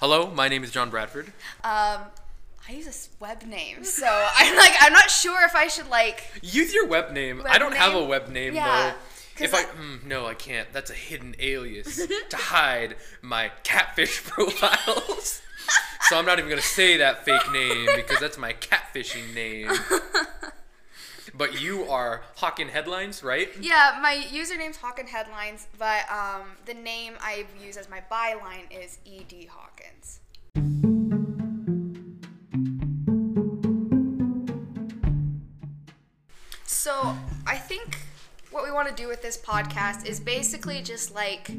Hello, my name is John Bradford. Um, I use a web name, so I'm like, I'm not sure if I should like. Use your web name. I don't have a web name Yeah, though. If I, I- mm, no, I can't. That's a hidden alias to hide my catfish profiles. so I'm not even gonna say that fake name because that's my catfishing name. But you are Hawking Headlines, right? Yeah, my username's Hawken Headlines, but um, the name I use as my byline is Ed Hawkins. So I think what we want to do with this podcast is basically just like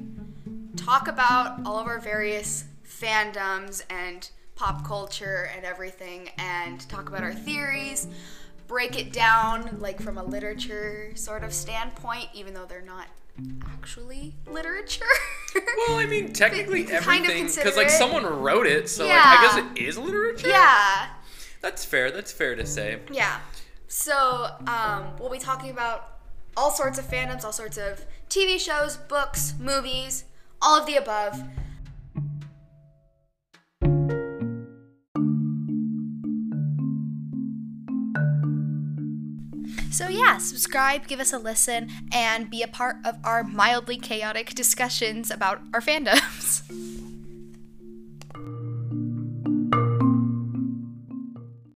talk about all of our various fandoms and pop culture and everything and talk about our theories break it down like from a literature sort of standpoint even though they're not actually literature Well, I mean, technically Kind of everything, because consider like it. someone wrote it, so like I guess it is literature. yeah That's fair. That's fair to say. yeah so um, we'll be talking about all sorts of fandoms all sorts of tv shows books movies all of the above So, yeah, subscribe, give us a listen, and be a part of our mildly chaotic discussions about our fandoms.